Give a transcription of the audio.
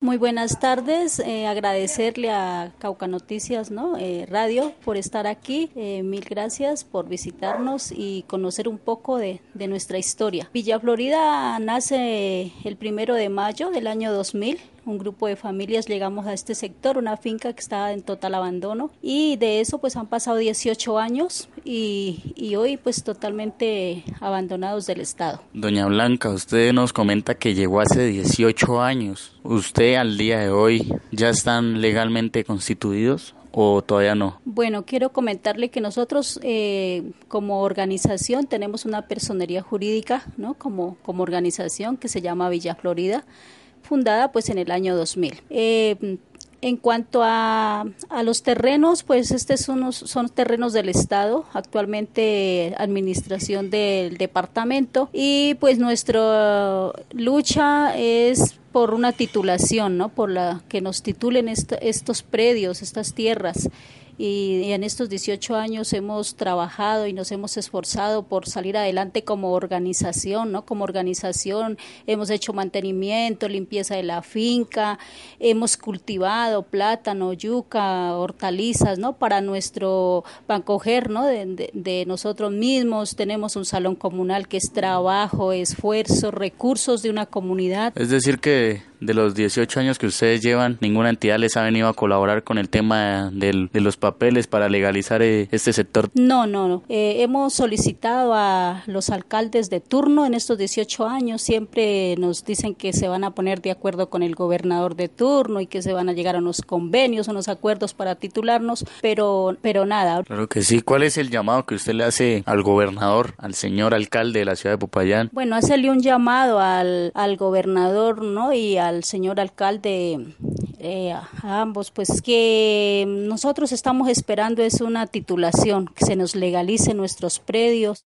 Muy buenas tardes, eh, agradecerle a Cauca Noticias ¿no? Eh, Radio por estar aquí, eh, mil gracias por visitarnos y conocer un poco de, nuestra historia. Villa Florida nace el primero de mayo del año 2000 un grupo de familias llegamos a este sector, una finca que estaba en total abandono y de eso pues han pasado 18 años y, y hoy pues totalmente abandonados del Estado. Doña Blanca, usted nos comenta que llegó hace 18 años. ¿Usted al día de hoy ya están legalmente constituidos? o todavía no? Bueno, quiero comentarle que nosotros eh, como organización tenemos una personería jurídica, ¿no? Como, como organización que se llama Villa Florida fundada pues en el año 2000. Eh, en cuanto a, a, los terrenos, pues estos son, son terrenos del Estado, actualmente administración del departamento y pues nuestra lucha es por una titulación, ¿no? Por la que nos titulen estos predios, estas tierras y, en estos 18 años hemos trabajado y nos hemos esforzado por salir adelante como organización, ¿no? Como organización hemos hecho mantenimiento, limpieza de la finca, hemos cultivado plátano, yuca, hortalizas, ¿no? Para nuestro bancoger, ¿no? De, de nosotros mismos tenemos un salón comunal que es trabajo, esfuerzo, recursos de una comunidad. Es decir que de los 18 años que ustedes llevan, ninguna entidad les ha venido a colaborar con el tema de, de los papeles para legalizar eh, este sector? No, no, no. Eh, hemos solicitado a los alcaldes de turno en estos 18 años, siempre nos dicen que se van a poner de acuerdo con el gobernador de turno y que se van a llegar a unos convenios, unos acuerdos para titularnos, pero, pero nada. Claro que sí. ¿Cuál es el llamado que usted le hace al gobernador, al señor alcalde de la ciudad de Popayán? Bueno, hacerle un llamado al, al gobernador, ¿no? Y a al señor alcalde, eh, a ambos, pues que nosotros estamos esperando es una titulación, que se nos legalice nuestros predios.